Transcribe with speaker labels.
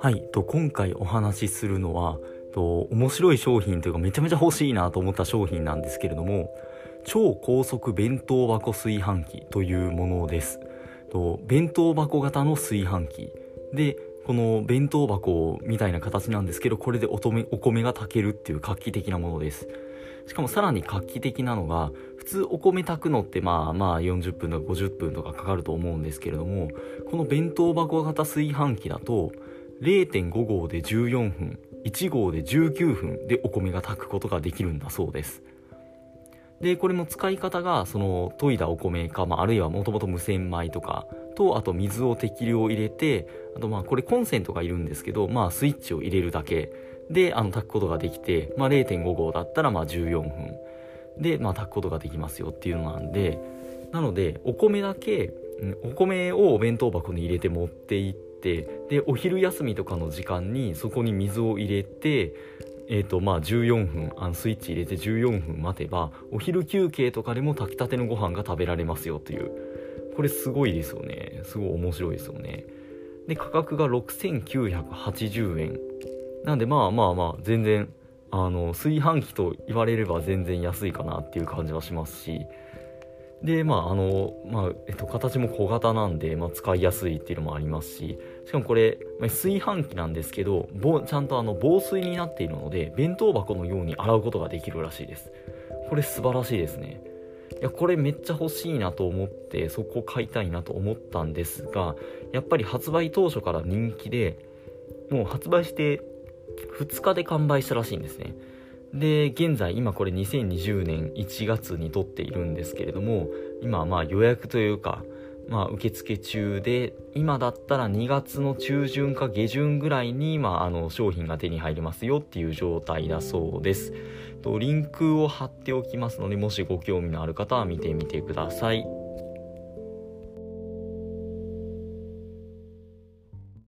Speaker 1: はいと今回お話しするのはと面白い商品というかめちゃめちゃ欲しいなと思った商品なんですけれども超高速弁当箱炊飯器というものです。と弁当箱型の炊飯器。でこの弁当箱みたいな形なんですけどこれでお米お米が炊けるっていう画期的なものです。しかもさらに画期的なのが普通お米炊くのってまあまあ40分とか50分とかかかると思うんですけれどもこの弁当箱型炊飯器だと0.5合で14分1合で19分でお米が炊くことができるんだそうです。でこれも使い方がその研いだお米か、まあ、あるいはもともと無洗米とかとあと水を適量入れてあとまあこれコンセントがいるんですけど、まあ、スイッチを入れるだけであの炊くことができて、まあ、0.5合だったらまあ14分で、まあ、炊くことができますよっていうのなんでなのでお米だけお米をお弁当箱に入れて持っていってでお昼休みとかの時間にそこに水を入れてえーとまあ、14分あのスイッチ入れて14分待てばお昼休憩とかでも炊きたてのご飯が食べられますよという。これすごいですよね。すごい面白いですよね。で価格が6980円。なんでまあまあまあ全然あの炊飯器と言われれば全然安いかなっていう感じはしますし。でまああのまあえっと形も小型なんで、まあ、使いやすいっていうのもありますし。しかもこれ、まあ、炊飯器なんですけどちゃんとあの防水になっているので弁当箱のように洗うことができるらしいです。これ素晴らしいですね。いやこれめっちゃ欲しいなと思ってそこ買いたいなと思ったんですがやっぱり発売当初から人気でもう発売して2日で完売したらしいんですね。で現在今これ2020年1月に撮っているんですけれども今まあ予約というかまあ受付中で今だったら2月の中旬か下旬ぐらいにまああの商品が手に入りますよっていう状態だそうです。とリンクを貼っておきますのでもしご興味のある方は見てみてください。